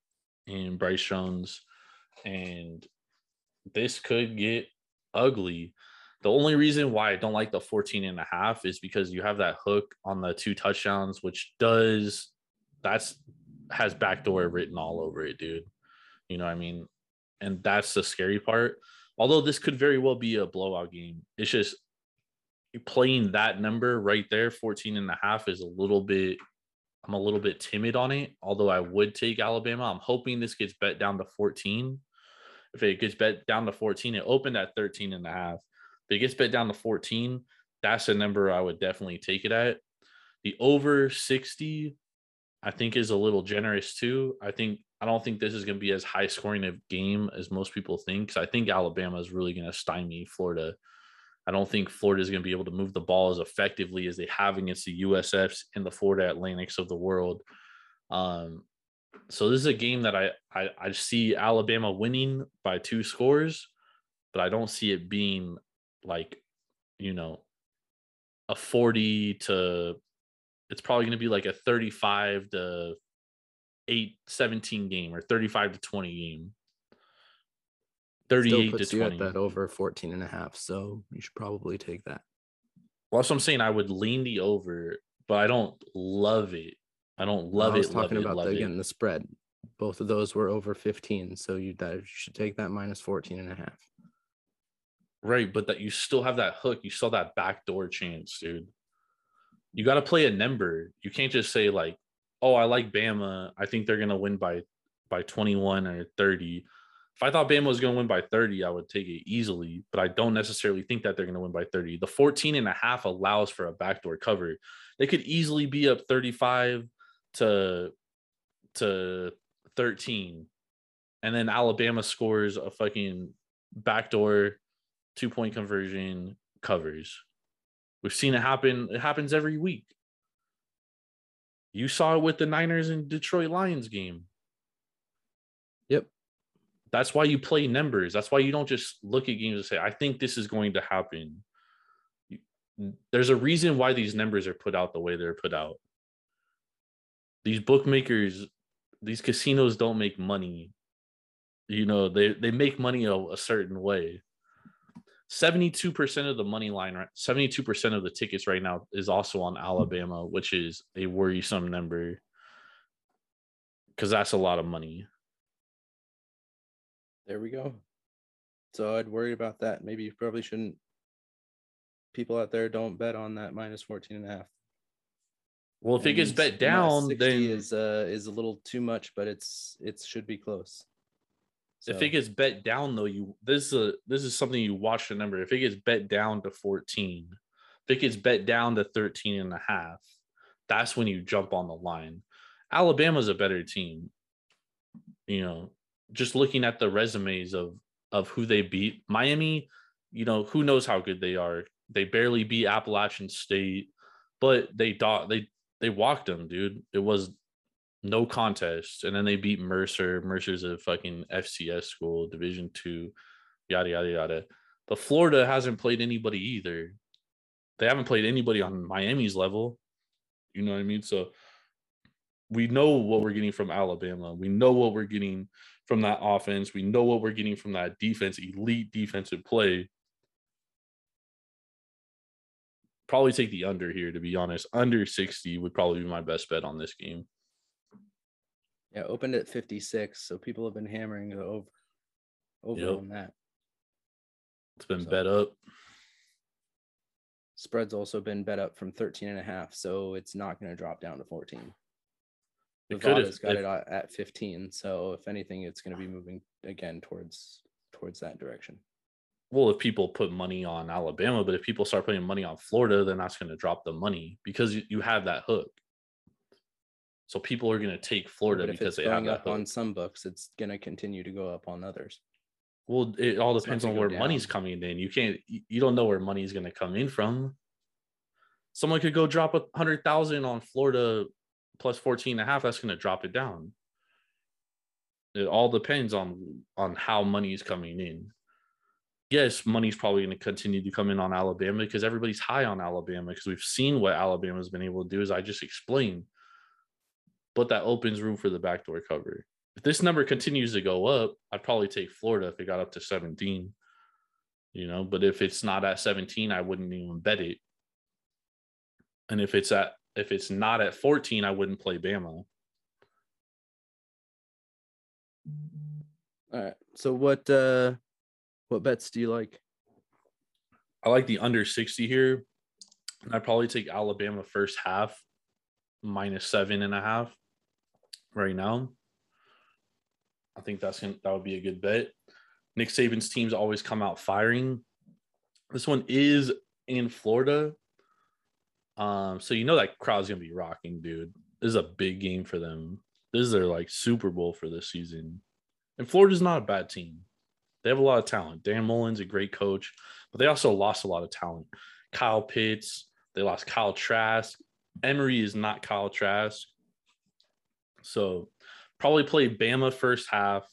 in Bryce Jones, and this could get ugly. The only reason why I don't like the 14 and a half is because you have that hook on the two touchdowns, which does that's has backdoor written all over it, dude. You know what I mean? And that's the scary part. Although this could very well be a blowout game, it's just playing that number right there, 14 and a half, is a little bit. I'm a little bit timid on it, although I would take Alabama. I'm hoping this gets bet down to 14. If it gets bet down to 14, it opened at 13 and a half. If it gets bet down to 14, that's a number I would definitely take it at. The over 60 I think is a little generous too. I think I don't think this is going to be as high scoring a game as most people think. Because I think Alabama is really going to stymie Florida. I don't think Florida is going to be able to move the ball as effectively as they have against the USFs and the Florida Atlantics of the world. Um, so this is a game that I, I I see Alabama winning by two scores, but I don't see it being like, you know, a forty to it's probably going to be like a 35 to 8 17 game or 35 to 20 game. 38 to 20 that over 14 and a half so you should probably take that. Well that's what i'm saying i would lean the over but i don't love it. I don't love I was it talking about the, again the spread. Both of those were over 15 so you, that, you should take that minus 14 and a half right but that you still have that hook you saw that backdoor chance dude you got to play a number. You can't just say like, "Oh, I like Bama. I think they're gonna win by by 21 or 30." If I thought Bama was gonna win by 30, I would take it easily, but I don't necessarily think that they're gonna win by 30. The 14 and a half allows for a backdoor cover. They could easily be up 35 to to 13, and then Alabama scores a fucking backdoor two point conversion covers We've seen it happen. It happens every week. You saw it with the Niners and Detroit Lions game. Yep. That's why you play numbers. That's why you don't just look at games and say, I think this is going to happen. There's a reason why these numbers are put out the way they're put out. These bookmakers, these casinos don't make money. You know, they, they make money a, a certain way. 72% of the money line, right? 72% of the tickets right now is also on Alabama, which is a worrisome number because that's a lot of money. There we go. So I'd worry about that. Maybe you probably shouldn't. People out there don't bet on that minus 14 and a half. Well, if and it gets bet down, then is uh is a little too much, but it's it should be close. So. If it gets bet down though, you this is a this is something you watch the number. If it gets bet down to 14, if it gets bet down to 13 and a half, that's when you jump on the line. Alabama's a better team. You know, just looking at the resumes of of who they beat. Miami, you know, who knows how good they are. They barely beat Appalachian State, but they thought they they walked them, dude. It was no contest, and then they beat Mercer. Mercer's a fucking FCS school, Division two, yada yada yada. But Florida hasn't played anybody either. They haven't played anybody on Miami's level. You know what I mean? So we know what we're getting from Alabama. We know what we're getting from that offense. We know what we're getting from that defense, elite defensive play. Probably take the under here, to be honest. Under 60 would probably be my best bet on this game. Yeah, opened at 56. So people have been hammering over over yep. on that. It's been so, bet up. Spread's also been bet up from 13 and a half, so it's not going to drop down to 14. Nevada's got if, it at 15, so if anything, it's going to be moving again towards towards that direction. Well, if people put money on Alabama, but if people start putting money on Florida, then that's going to drop the money because you, you have that hook. So people are going to take Florida because they have that up on some books. It's going to continue to go up on others. Well, it all depends on where down. money's coming in. You can't, you don't know where money's going to come in from. Someone could go drop a hundred thousand on Florida plus 14 and a half. That's going to drop it down. It all depends on on how money is coming in. Yes, money's probably going to continue to come in on Alabama because everybody's high on Alabama because we've seen what Alabama's been able to do. As I just explained, but that opens room for the backdoor cover if this number continues to go up, I'd probably take Florida if it got up to 17. You know, but if it's not at 17, I wouldn't even bet it. And if it's at if it's not at 14, I wouldn't play Bama. All right. So what uh what bets do you like? I like the under 60 here. And I'd probably take Alabama first half minus seven and a half right now. I think that's gonna, that would be a good bet. Nick Saban's teams always come out firing. This one is in Florida. Um, so you know that crowd's gonna be rocking, dude. This is a big game for them. This is their like Super Bowl for this season. And Florida's not a bad team. They have a lot of talent. Dan Mullen's a great coach, but they also lost a lot of talent. Kyle Pitts, they lost Kyle Trask. Emory is not Kyle Trask. So Probably play Bama first half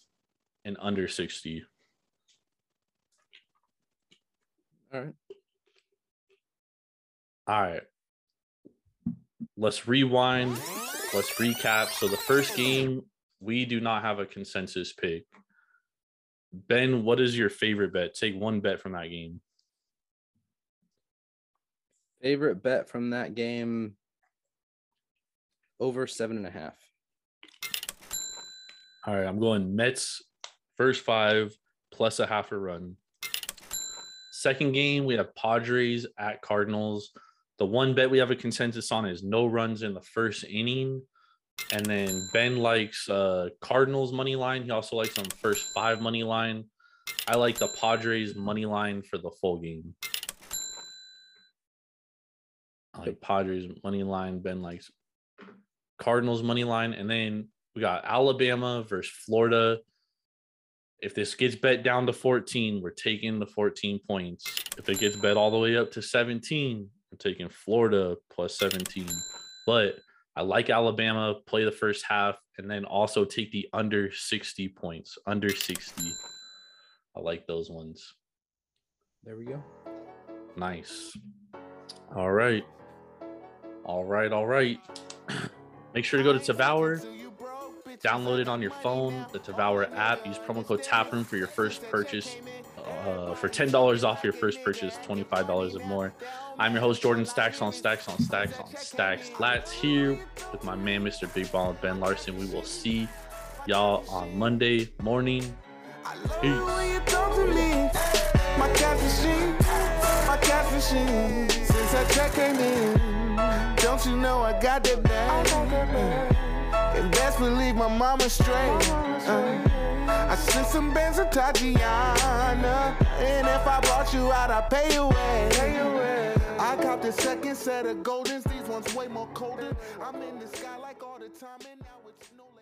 and under 60. All right. All right. Let's rewind. Let's recap. So the first game, we do not have a consensus pick. Ben, what is your favorite bet? Take one bet from that game. Favorite bet from that game over seven and a half. All right, I'm going Mets first five plus a half a run. Second game, we have Padres at Cardinals. The one bet we have a consensus on is no runs in the first inning. And then Ben likes uh, Cardinals money line. He also likes on first five money line. I like the Padres money line for the full game. I like Padres money line. Ben likes Cardinals money line. And then we got Alabama versus Florida. If this gets bet down to 14, we're taking the 14 points. If it gets bet all the way up to 17, we're taking Florida plus 17. But I like Alabama, play the first half, and then also take the under 60 points. Under 60. I like those ones. There we go. Nice. All right. All right. All right. Make sure to go to Devour Download it on your phone, the Devour app. Use promo code TAPROOM for your first purchase. Uh, for $10 off your first purchase, $25 or more. I'm your host, Jordan Stacks on Stacks on Stacks on Stacks. Let's here with my man, Mr. Big Ball, and Ben Larson. We will see y'all on Monday morning. Peace. Don't you know I got that bag? And best believe my mama straight. Uh, I sent some bands to Tatiana. And if I brought you out, I'd pay you away. I caught the second set of goldens. These ones way more colder. I'm in the sky like all the time, and now it's no.